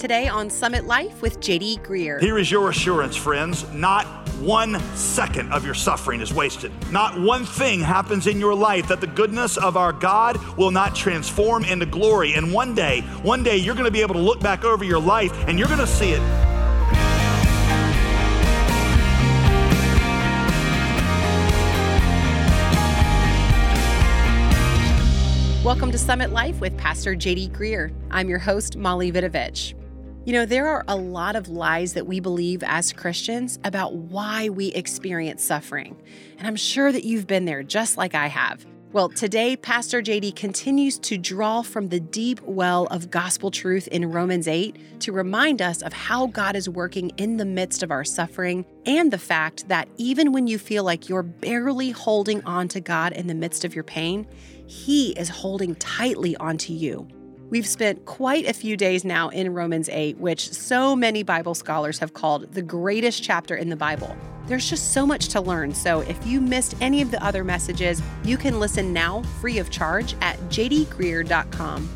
Today on Summit Life with JD Greear. Here is your assurance, friends. Not one second of your suffering is wasted. Not one thing happens in your life that the goodness of our God will not transform into glory. And one day, one day, you're going to be able to look back over your life and you're going to see it. Welcome to Summit Life with Pastor JD Greear. I'm your host, Molly Vidovich. You know, there are a lot of lies that we believe as Christians about why we experience suffering. And I'm sure that you've been there just like I have. Well, today, Pastor JD continues to draw from the deep well of gospel truth in Romans 8 to remind us of how God is working in the midst of our suffering and the fact that even when you feel like you're barely holding on to God in the midst of your pain, He is holding tightly onto you. We've spent quite a few days now in Romans 8, which so many Bible scholars have called the greatest chapter in the Bible. There's just so much to learn, so if you missed any of the other messages, you can listen now free of charge at jdgreear.com.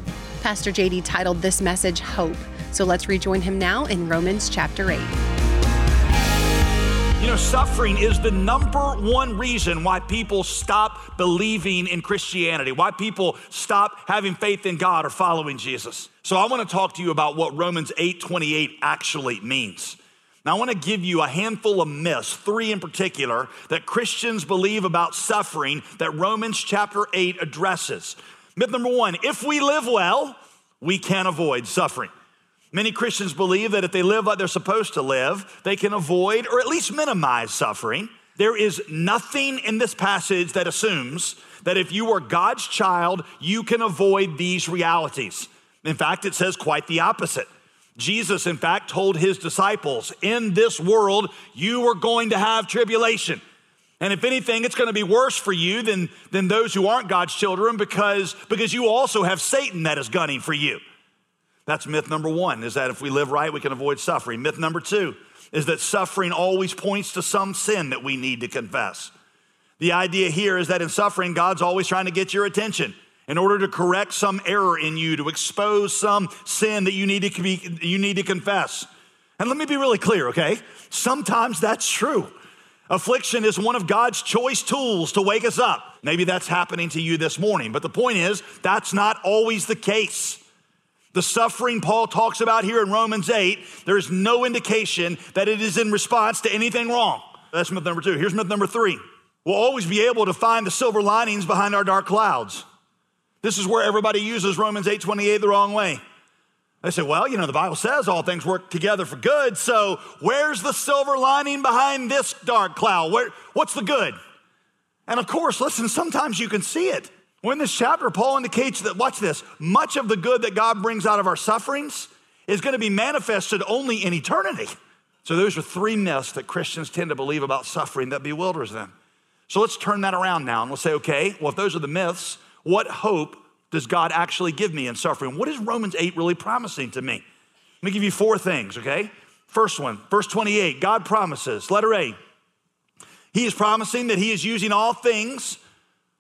Pastor JD titled this message Hope, so let's rejoin him now in Romans chapter 8. You know, suffering is the number one reason why people stop believing in Christianity, why people stop having faith in God or following Jesus. So I want to talk to you about what Romans 8:28 actually means. Now I want to give you a handful of myths, three in particular, that Christians believe about suffering that Romans chapter 8 addresses. Myth number 1, if we live well, we can avoid suffering. Many Christians believe that if they live like they're supposed to live, they can avoid or at least minimize suffering. There is nothing in this passage that assumes that if you are God's child, you can avoid these realities. In fact, it says quite the opposite. Jesus, in fact, told his disciples, In this world, you are going to have tribulation. And if anything, it's going to be worse for you than, than those who aren't God's children because, because you also have Satan that is gunning for you. That's myth number one, is that if we live right, we can avoid suffering. Myth number two is that suffering always points to some sin that we need to confess. The idea here is that in suffering, God's always trying to get your attention in order to correct some error in you, to expose some sin that you need to, be, you need to confess. And let me be really clear, okay? Sometimes that's true. Affliction is one of God's choice tools to wake us up. Maybe that's happening to you this morning, but the point is, that's not always the case. The suffering Paul talks about here in Romans 8, there's no indication that it is in response to anything wrong. That's myth number two. Here's myth number three. We'll always be able to find the silver linings behind our dark clouds. This is where everybody uses Romans 8 28 the wrong way. They say, well, you know, the Bible says all things work together for good, so where's the silver lining behind this dark cloud? Where, what's the good? And of course, listen, sometimes you can see it. Well, in this chapter, Paul indicates that, watch this, much of the good that God brings out of our sufferings is going to be manifested only in eternity. So, those are three myths that Christians tend to believe about suffering that bewilders them. So, let's turn that around now and we'll say, okay, well, if those are the myths, what hope does God actually give me in suffering? What is Romans 8 really promising to me? Let me give you four things, okay? First one, verse 28, God promises, letter A, He is promising that He is using all things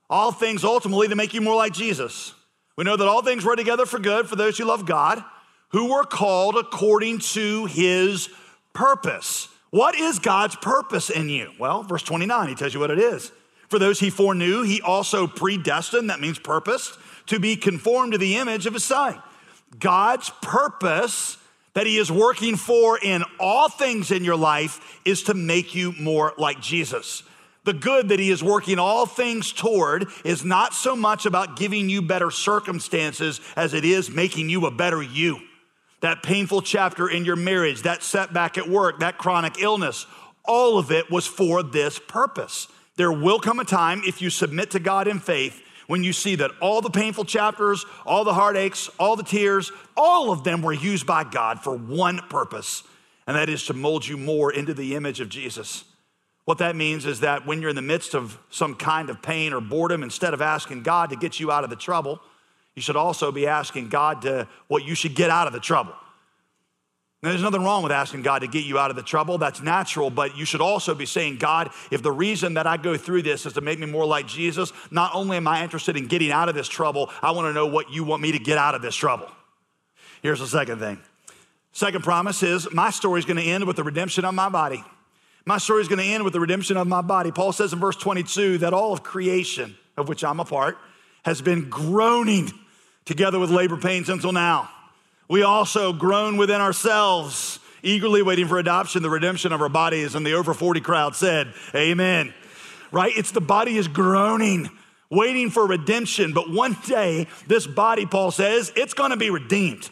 all things ultimately to make you more like Jesus. We know that all things work together for good for those who love God, who were called according to his purpose. What is God's purpose in you? Well, verse 29, he tells you what it is. For those he foreknew, he also predestined, that means purposed, to be conformed to the image of his son. God's purpose that he is working for in all things in your life is to make you more like Jesus. The good that he is working all things toward is not so much about giving you better circumstances as it is making you a better you. That painful chapter in your marriage, that setback at work, that chronic illness, all of it was for this purpose. There will come a time if you submit to God in faith when you see that all the painful chapters, all the heartaches, all the tears, all of them were used by God for one purpose, and that is to mold you more into the image of Jesus. What that means is that when you're in the midst of some kind of pain or boredom, instead of asking God to get you out of the trouble, you should also be asking God to what you should get out of the trouble. Now, there's nothing wrong with asking God to get you out of the trouble. That's natural, but you should also be saying, God, if the reason that I go through this is to make me more like Jesus, not only am I interested in getting out of this trouble, I want to know what you want me to get out of this trouble. Here's the second thing Second promise is my story is going to end with the redemption of my body. My story is going to end with the redemption of my body. Paul says in verse 22 that all of creation, of which I'm a part, has been groaning together with labor pains until now. We also groan within ourselves, eagerly waiting for adoption, the redemption of our bodies. And the over 40 crowd said, Amen. Right? It's the body is groaning, waiting for redemption. But one day, this body, Paul says, it's going to be redeemed.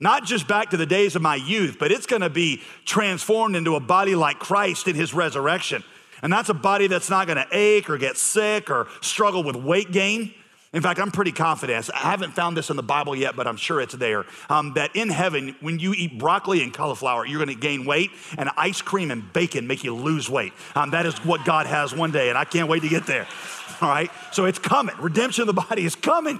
Not just back to the days of my youth, but it's gonna be transformed into a body like Christ in his resurrection. And that's a body that's not gonna ache or get sick or struggle with weight gain. In fact, I'm pretty confident. I haven't found this in the Bible yet, but I'm sure it's there. Um, that in heaven, when you eat broccoli and cauliflower, you're going to gain weight, and ice cream and bacon make you lose weight. Um, that is what God has one day, and I can't wait to get there. All right? So it's coming. Redemption of the body is coming.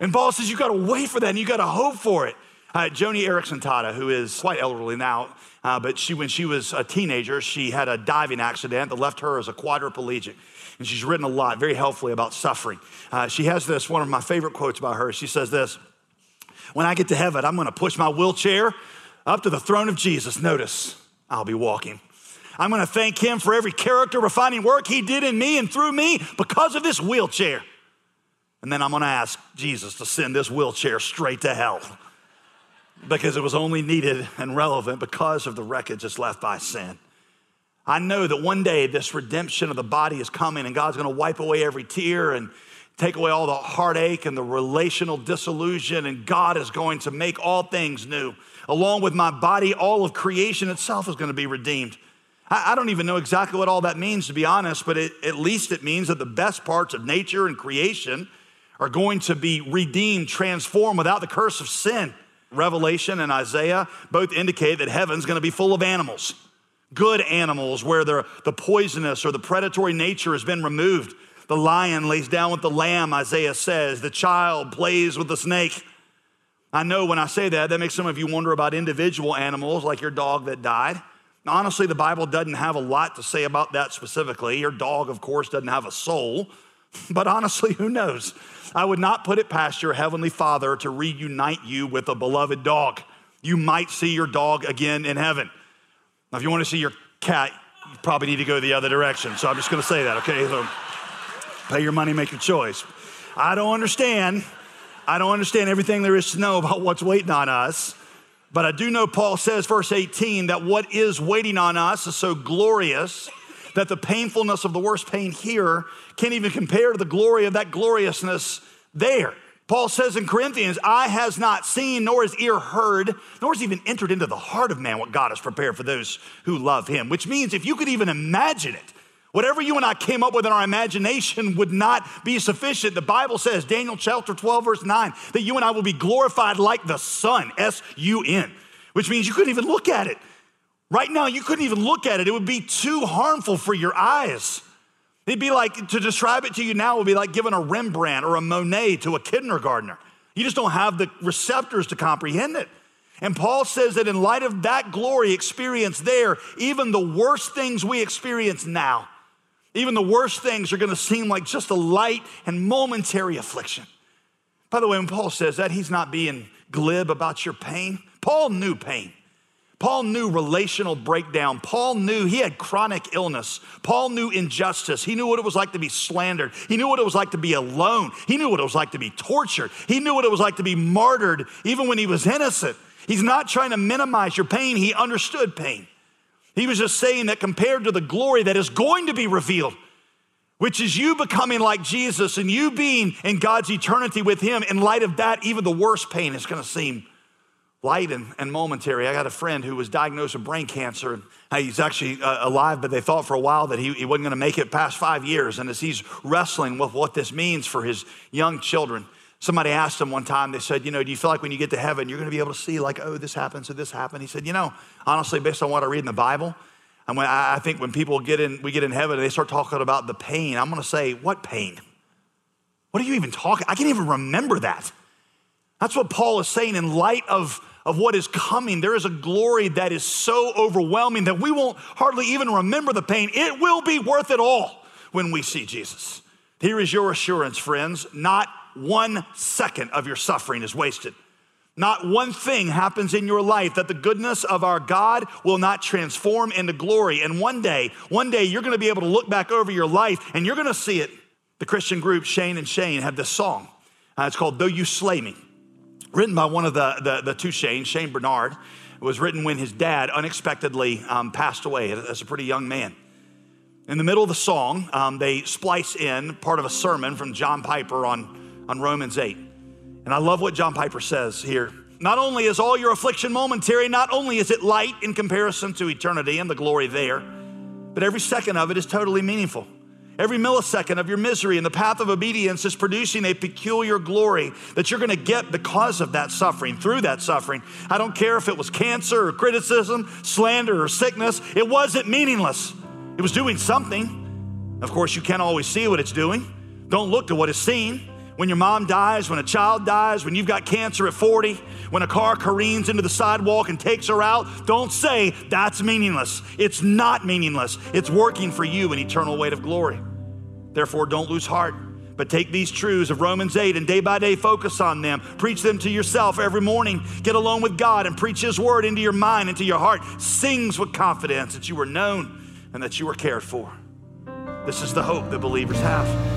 And Paul says you got to wait for that, and you got to hope for it. Uh, Joni Eareckson Tada, who is quite elderly now, uh, but she, when she was a teenager, she had a diving accident that left her as a quadriplegic. And she's written a lot, very helpfully, about suffering. Uh, she has this, one of my favorite quotes about her. She says this When I get to heaven, I'm going to push my wheelchair up to the throne of Jesus. Notice, I'll be walking. I'm going to thank him for every character refining work he did in me and through me because of this wheelchair. And then I'm going to ask Jesus to send this wheelchair straight to hell because it was only needed and relevant because of the wreckage that's left by sin. I know that one day this redemption of the body is coming and God's going to wipe away every tear and take away all the heartache and the relational disillusion, and God is going to make all things new. Along with my body, all of creation itself is going to be redeemed. I, don't even know exactly what all that means, to be honest, but it, at least it means that the best parts of nature and creation are going to be redeemed, transformed without the curse of sin. Revelation and Isaiah both indicate that heaven's going to be full of animals, good animals where the, the poisonous or the predatory nature has been removed. The lion lays down with the lamb, Isaiah says. The child plays with the snake. I know when I say that, that makes some of you wonder about individual animals like your dog that died. Honestly, the Bible doesn't have a lot to say about that specifically. Your dog, of course, doesn't have a soul. But honestly, who knows? I would not put it past your heavenly father to reunite you with a beloved dog. You might see your dog again in heaven. Now, if you want to see your cat, you probably need to go the other direction. So I'm just going to say that, okay? So pay your money, make your choice. I don't understand. I don't understand everything there is to know about what's waiting on us. But I do know Paul says, verse 18, that what is waiting on us is so glorious that the painfulness of the worst pain here can't even compare to the glory of that gloriousness there. Paul says in Corinthians, eye has not seen, nor has ear heard, nor has even entered into the heart of man what God has prepared for those who love him. Which means if you could even imagine it, whatever you and I came up with in our imagination would not be sufficient. The Bible says, Daniel chapter 12, verse 9, that you and I will be glorified like the sun, S U N, which means you couldn't even look at it. Right now, you couldn't even look at it, it would be too harmful for your eyes. It'd be like, to describe it to you now, would be like giving a Rembrandt or a Monet to a kindergartner. You just don't have the receptors to comprehend it. And Paul says that in light of that glory experience there, even the worst things we experience now, even the worst things are gonna seem like just a light and momentary affliction. By the way, when Paul says that, he's not being glib about your pain. Paul knew pain. Paul knew relational breakdown. Paul knew he had chronic illness. Paul knew injustice. He knew what it was like to be slandered. He knew what it was like to be alone. He knew what it was like to be tortured. He knew what it was like to be martyred, even when he was innocent. He's not trying to minimize your pain, he understood pain. He was just saying that compared to the glory that is going to be revealed, which is you becoming like Jesus and you being in God's eternity with Him, in light of that, even the worst pain is going to seem light and, and momentary. I got a friend who was diagnosed with brain cancer. He's actually uh, alive, but they thought for a while that he, he wasn't going to make it past five years. And as he's wrestling with what this means for his young children, somebody asked him one time, they said, You know, do you feel like when you get to heaven, you're going to be able to see, like, oh, this happened, so this happened? He said, You know, honestly, based on what I read in the Bible, I think when people get in, we get in heaven and they start talking about the pain, I'm going to say, What pain? What are you even talking? I can't even remember that. That's what Paul is saying in light of of what is coming. There is a glory that is so overwhelming that we won't hardly even remember the pain. It will be worth it all when we see Jesus. Here is your assurance, friends not one second of your suffering is wasted. Not one thing happens in your life that the goodness of our God will not transform into glory. And one day, one day, you're to be able to look back over your life and you're to see it. The Christian group Shane and Shane have this song. Uh, it's called Though You Slay Me, written by one of the, the, the two Shanes, Shane Barnard. It was written when his dad unexpectedly um, passed away as a pretty young man. In the middle of the song, um, they splice in part of a sermon from John Piper on, on Romans 8. And I love what John Piper says here. Not only is all your affliction momentary, not only is it light in comparison to eternity and the glory there, but every second of it is totally meaningful. Every millisecond of your misery in the path of obedience is producing a peculiar glory that you're going to get because of that suffering, through that suffering. I don't care if it was cancer or criticism, slander or sickness, it wasn't meaningless. It was doing something. Of course, you can't always see what it's doing. Don't look to what is seen when your mom dies, when a child dies, when you've got cancer at 40, when a car careens into the sidewalk and takes her out, don't say that's meaningless. It's not meaningless. It's working for you an eternal weight of glory. Therefore, don't lose heart, but take these truths of Romans 8 and day by day focus on them. Preach them to yourself every morning. Get alone with God and preach His word into your mind, into your heart. Sings with confidence that you are known and that you are cared for. This is the hope that believers have.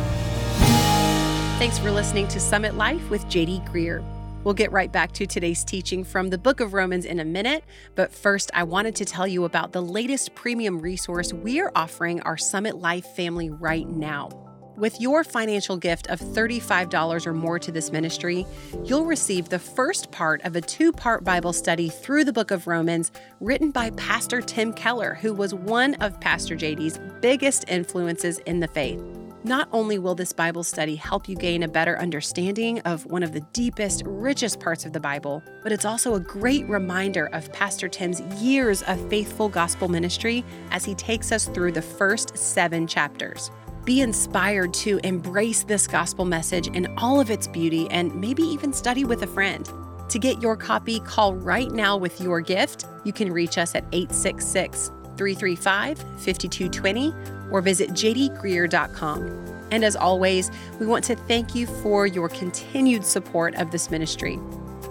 Thanks for listening to Summit Life with JD Greear. We'll get right back to today's teaching from the book of Romans in a minute, but first, I wanted to tell you about the latest premium resource we are offering our Summit Life family right now. With your financial gift of $35 or more to this ministry, you'll receive the first part of a two part Bible study through the book of Romans written by Pastor Tim Keller, who was one of Pastor JD's biggest influences in the faith. Not only will this Bible study help you gain a better understanding of one of the deepest, richest parts of the Bible, but it's also a great reminder of Pastor Tim's years of faithful gospel ministry as he takes us through the first seven chapters. Be inspired to embrace this gospel message in all of its beauty and maybe even study with a friend. To get your copy, call right now with your gift. You can reach us at 866 335 5220 or visit jdgreear.com. And as always, we want to thank you for your continued support of this ministry.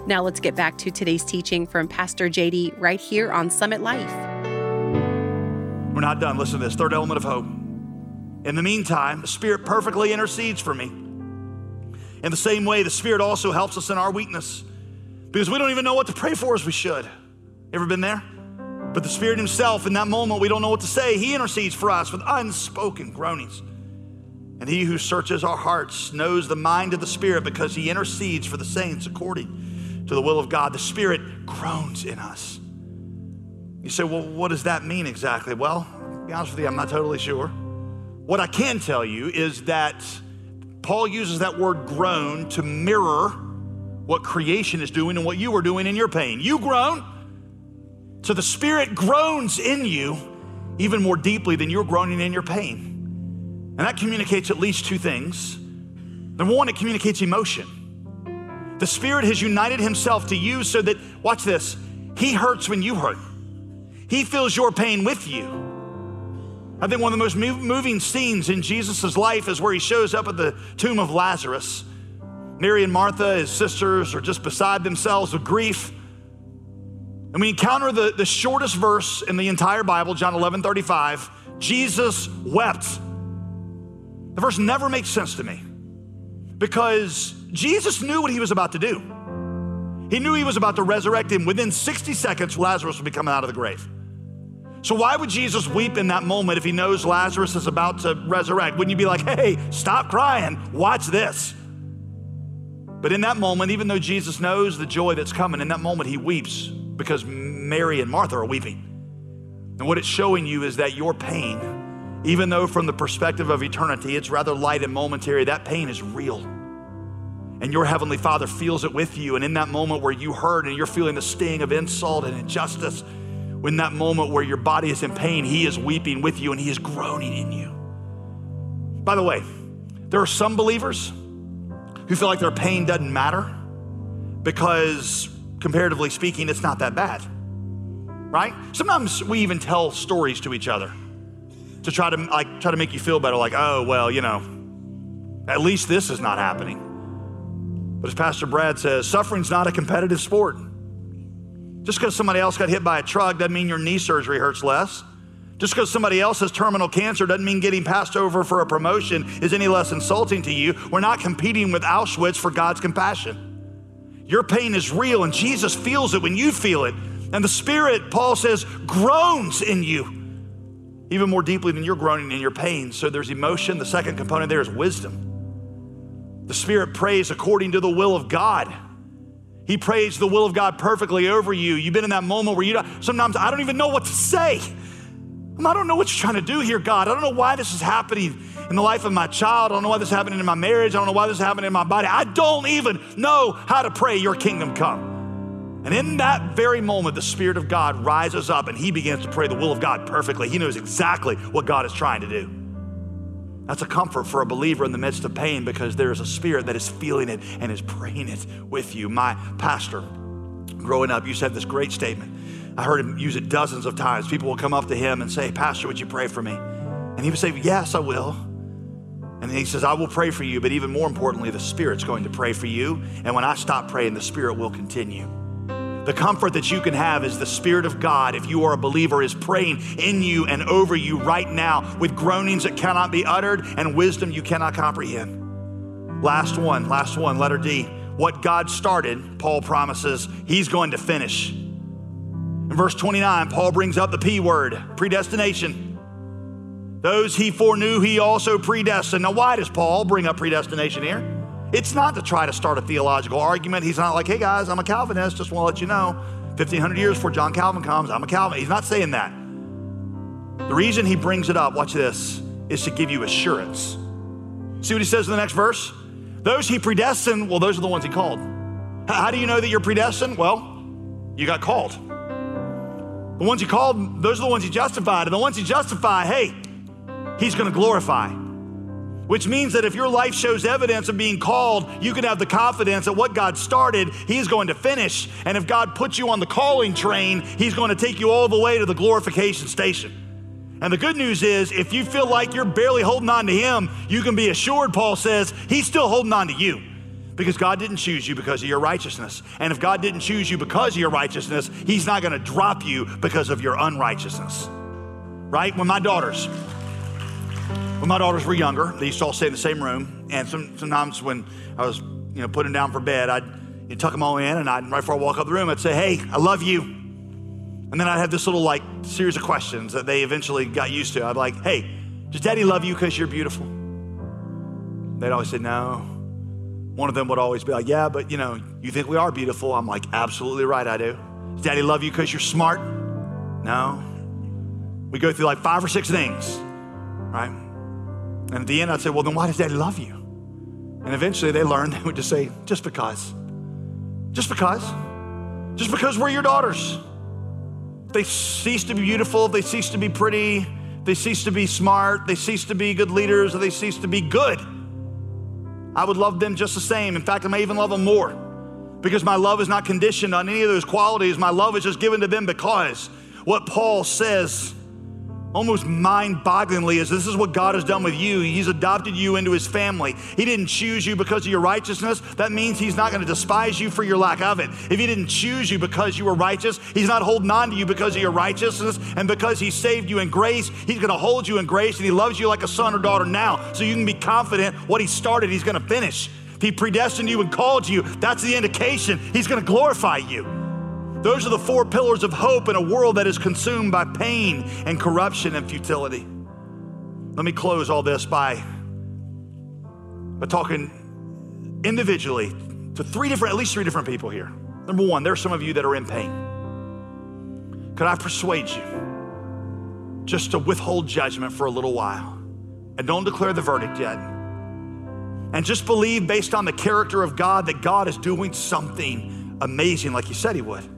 Now let's get back to today's teaching from Pastor JD right here on Summit Life. We're not done. Listen to this third element of hope. In the meantime, the Spirit perfectly intercedes for me. In the same way, the Spirit also helps us in our weakness because we don't even know what to pray for as we should. Ever been there? But the Spirit Himself, in that moment, we don't know what to say. He intercedes for us with unspoken groanings. And He who searches our hearts knows the mind of the Spirit because He intercedes for the saints according to the will of God. The Spirit groans in us. You say, well, what does that mean exactly? Well, be honest with you, I'm not totally sure. What I can tell you is that Paul uses that word groan to mirror what creation is doing and what you are doing in your pain. You groan so the Spirit groans in you even more deeply than you're groaning in your pain. And that communicates at least two things. Number one, it communicates emotion. The Spirit has united Himself to you so that, watch this, He hurts when you hurt. He feels your pain with you. I think one of the most moving scenes in Jesus' life is where He shows up at the tomb of Lazarus. Mary and Martha, his sisters, are just beside themselves with grief. And we encounter the, the shortest verse in the entire Bible, John 11 35. Jesus wept. The verse never makes sense to me because Jesus knew what he was about to do. He knew he was about to resurrect him. Within 60 seconds, Lazarus would be coming out of the grave. So, why would Jesus weep in that moment if he knows Lazarus is about to resurrect? Wouldn't you be like, hey, stop crying, watch this? But in that moment, even though Jesus knows the joy that's coming, in that moment, he weeps because Mary and Martha are weeping. And what it's showing you is that your pain, even though from the perspective of eternity it's rather light and momentary, that pain is real. And your Heavenly Father feels it with you. And in that moment where you hurt and you're feeling the sting of insult and injustice, in that moment where your body is in pain, He is weeping with you and He is groaning in you. By the way, there are some believers who feel like their pain doesn't matter because comparatively speaking, it's not that bad, right? Sometimes we even tell stories to each other to try to like try to make you feel better. Like, oh well, you know, at least this is not happening. But as Pastor Brad says, suffering's not a competitive sport. Just because somebody else got hit by a truck doesn't mean your knee surgery hurts less. Just because somebody else has terminal cancer doesn't mean getting passed over for a promotion is any less insulting to you. We're not competing with Auschwitz for God's compassion. Your pain is real, and Jesus feels it when you feel it. And the Spirit, Paul says, groans in you even more deeply than you're groaning in your pain. So there's emotion. The second component there is wisdom. The Spirit prays according to the will of God. He prays the will of God perfectly over you. You've been in that moment where you sometimes I don't even know what to say. I don't know what you're trying to do here, God. I don't know why this is happening in the life of my child. I don't know why this is happening in my marriage. I don't know why this is happening in my body. I don't even know how to pray your kingdom come. And in that very moment, the Spirit of God rises up and he begins to pray the will of God perfectly. He knows exactly what God is trying to do. That's a comfort for a believer in the midst of pain because there is a spirit that is feeling it and is praying it with you. My pastor, growing up, to have this great statement. I heard him use it dozens of times. People will come up to him and say, Pastor, would you pray for me? And he would say, Yes, I will. And he says, I will pray for you, but even more importantly, the Spirit's going to pray for you. And when I stop praying, the Spirit will continue. The comfort that you can have is the Spirit of God, if you are a believer, is praying in you and over you right now with groanings that cannot be uttered and wisdom you cannot comprehend. Last one, last one, letter D. What God started, Paul promises, he's going to finish. In verse 29, Paul brings up the P word predestination. Those he foreknew, he also predestined. Now, why does Paul bring up predestination here? It's not to try to start a theological argument. He's not like, hey guys, I'm a Calvinist, just want to let you know. 1500 years before John Calvin comes, I'm a Calvinist. He's not saying that. The reason he brings it up, watch this, is to give you assurance. See what he says in the next verse? Those he predestined, well, those are the ones he called. How do you know that you're predestined? Well, you got called. The ones he called, those are the ones he justified. And the ones he justified, hey, he's going to glorify which means that if your life shows evidence of being called, you can have the confidence that what God started, He's going to finish. And if God puts you on the calling train, He's going to take you all the way to the glorification station. And the good news is, if you feel like you're barely holding on to Him, you can be assured, Paul says, He's still holding on to you. Because God didn't choose you because of your righteousness. And if God didn't choose you because of your righteousness, He's not going to drop you because of your unrighteousness. Right? When my daughters, when my daughters were younger, they used to all stay in the same room. And some, sometimes when I was, you know, putting them down for bed, I'd you tuck them all in, and I'd, right before I walk out the room, I'd say, "Hey, I love you." And then I'd have this little like series of questions that they eventually got used to. I'd be like, "Hey, does Daddy love you because you're beautiful?" They'd always say, "No." One of them would always be like, "Yeah, but you know, you think we are beautiful?" I'm like, "Absolutely right, I do." Does Daddy love you because you're smart? No. We go through like five or six things, right? And at the end, I'd say, Well, then why does daddy love you? And eventually they learned, they would just say, Just because. Just because. Just because we're your daughters. They cease to be beautiful, they cease to be pretty, they cease to be smart, they cease to be good leaders, or they cease to be good. I would love them just the same. In fact, I may even love them more because my love is not conditioned on any of those qualities. My love is just given to them because what Paul says almost mind bogglingly is this is what God has done with you. He's adopted you into his family. He didn't choose you because of your righteousness. That means he's not going to despise you for your lack of it. If he didn't choose you because you were righteous, he's not holding on to you because of your righteousness. And because he saved you in grace, he's going to hold you in grace and he loves you like a son or daughter now. So you can be confident what he started, he's going to finish. If he predestined you and called you, that's the indication he's going to glorify you. Those are the four pillars of hope in a world that is consumed by pain and corruption and futility. Let me close all this by, by talking individually to three different, at least three different people here. Number one, there are some of you that are in pain. Could I persuade you just to withhold judgment for a little while and don't declare the verdict yet? And just believe based on the character of God that God is doing something amazing like He said He would.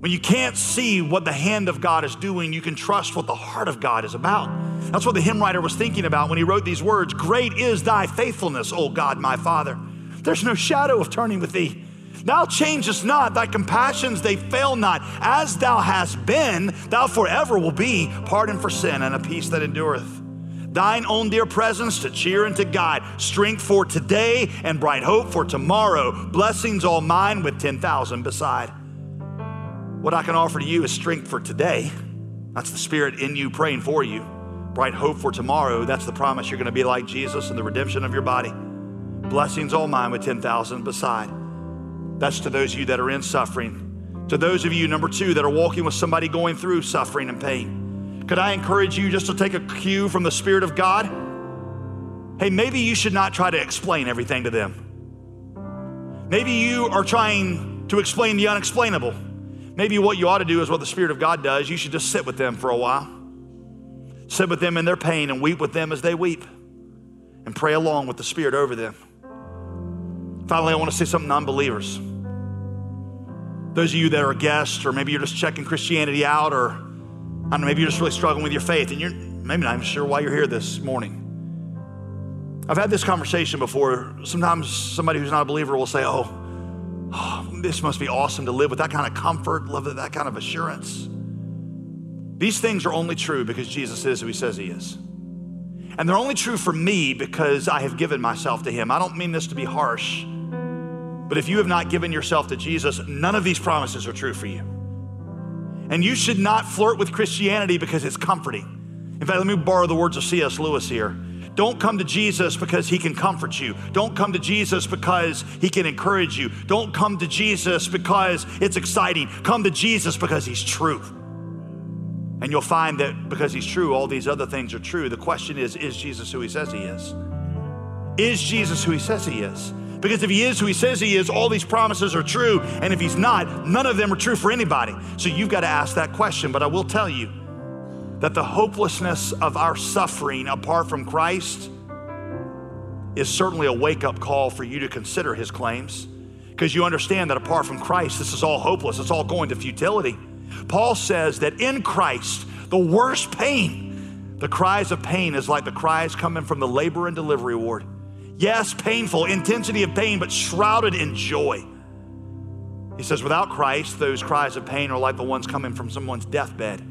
When you can't see what the hand of God is doing, you can trust what the heart of God is about. That's what the hymn writer was thinking about when he wrote these words Great is thy faithfulness, O God, my Father. There's no shadow of turning with thee. Thou changest not, thy compassions they fail not. As thou hast been, thou forever will be, pardon for sin and a peace that endureth. thine own dear presence to cheer and to guide, strength for today and bright hope for tomorrow, blessings all mine with 10,000 beside. What I can offer to you is strength for today. That's the Spirit in you praying for you. Bright hope for tomorrow. That's the promise you're going to be like Jesus and the redemption of your body. Blessings all mine with 10,000 beside. That's to those of you that are in suffering. To those of you, number two, that are walking with somebody going through suffering and pain. Could I encourage you just to take a cue from the Spirit of God? Hey, maybe you should not try to explain everything to them. Maybe you are trying to explain the unexplainable. Maybe what you ought to do is what the Spirit of God does. You should just sit with them for a while. Sit with them in their pain and weep with them as they weep and pray along with the Spirit over them. Finally, I want to say something to unbelievers. Those of you that are guests, or maybe you're just checking Christianity out, or I don't know, maybe you're just really struggling with your faith and you're maybe not even sure why you're here this morning. I've had this conversation before. Sometimes somebody who's not a believer will say, Oh, oh this must be awesome to live with that kind of comfort, live with that kind of assurance. These things are only true because Jesus is who he says he is. And they're only true for me because I have given myself to him. I don't mean this to be harsh. But if you have not given yourself to Jesus, none of these promises are true for you. And you should not flirt with Christianity because it's comforting. In fact, let me borrow the words of C.S. Lewis here. Don't come to Jesus because he can comfort you. Don't come to Jesus because he can encourage you. Don't come to Jesus because it's exciting. Come to Jesus because he's true. And you'll find that because he's true, all these other things are true. The question is is Jesus who he says he is? Is Jesus who he says he is? Because if he is who he says he is, all these promises are true. And if he's not, none of them are true for anybody. So you've got to ask that question. But I will tell you that the hopelessness of our suffering apart from Christ is certainly a wake up call for you to consider his claims. Because you understand that apart from Christ, this is all hopeless, it's all going to futility. Paul says that in Christ, the worst pain, the cries of pain is like the cries coming from the labor and delivery ward. Yes, painful, intensity of pain, but shrouded in joy. He says, without Christ, those cries of pain are like the ones coming from someone's deathbed.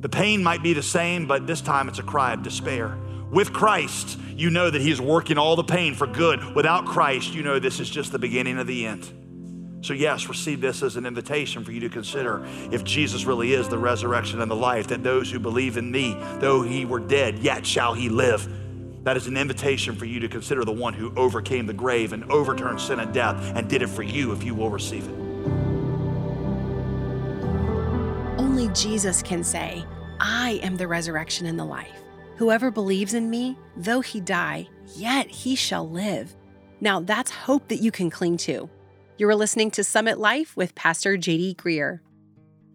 The pain might be the same, but this time it's a cry of despair. With Christ, you know that He is working all the pain for good. Without Christ, you know this is just the beginning of the end. So, yes, receive this as an invitation for you to consider if Jesus really is the resurrection and the life, that those who believe in me, though he were dead, yet shall he live. That is an invitation for you to consider the one who overcame the grave and overturned sin and death and did it for you if you will receive it. Jesus can say, I am the resurrection and the life. Whoever believes in me, though he die, yet he shall live. Now that's hope that you can cling to. You are listening to Summit Life with Pastor JD Greear.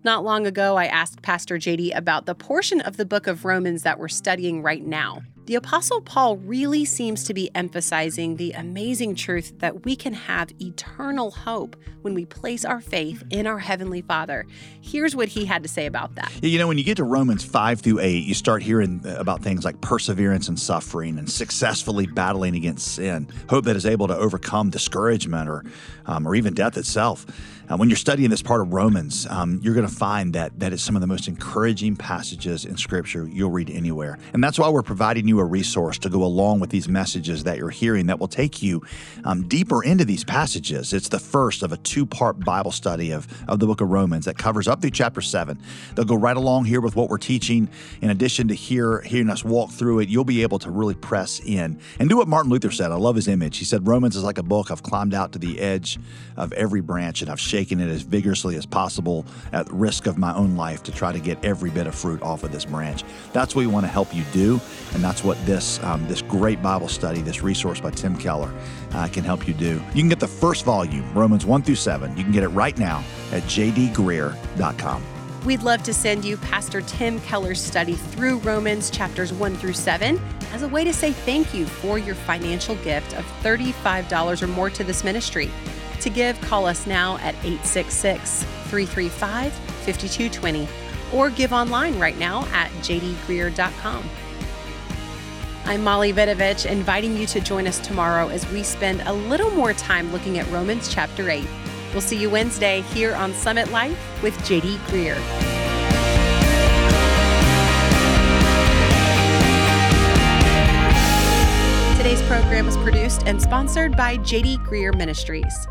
Not long ago, I asked Pastor JD about the portion of the book of Romans that we're studying right now. The Apostle Paul really seems to be emphasizing the amazing truth that we can have eternal hope when we place our faith in our Heavenly Father. Here's what he had to say about that. You know, when you get to Romans 5 through 8, you start hearing about things like perseverance and suffering and successfully battling against sin, hope that is able to overcome discouragement or, um, or even death itself. Uh, when you're studying this part of Romans, um, you're going to find that that is some of the most encouraging passages in Scripture you'll read anywhere. And that's why we're providing you a resource to go along with these messages that you're hearing that will take you um, deeper into these passages. It's the first of a two part Bible study of, of the book of Romans that covers up through chapter 7. They'll go right along here with what we're teaching. In addition to hear, hearing us walk through it, you'll be able to really press in and do what Martin Luther said. I love his image. He said, Romans is like a book I've climbed out to the edge of every branch and I've shaken it as vigorously as possible at risk of my own life to try to get every bit of fruit off of this branch. That's what we want to help you do, and that's what this um, this great Bible study, this resource by Tim Keller, uh, can help you do. You can get the first volume, Romans 1 through 7. You can get it right now at jdgreear.com. We'd love to send you Pastor Tim Keller's study through Romans chapters 1 through 7 as a way to say thank you for your financial gift of $35 or more to this ministry. To give, call us now at 866 335 5220 or give online right now at jdgreear.com. I'm Molly Vidovich, inviting you to join us tomorrow as we spend a little more time looking at Romans chapter 8. We'll see you Wednesday here on Summit Life with JD Greear. Today's program is produced and sponsored by JD Greear Ministries.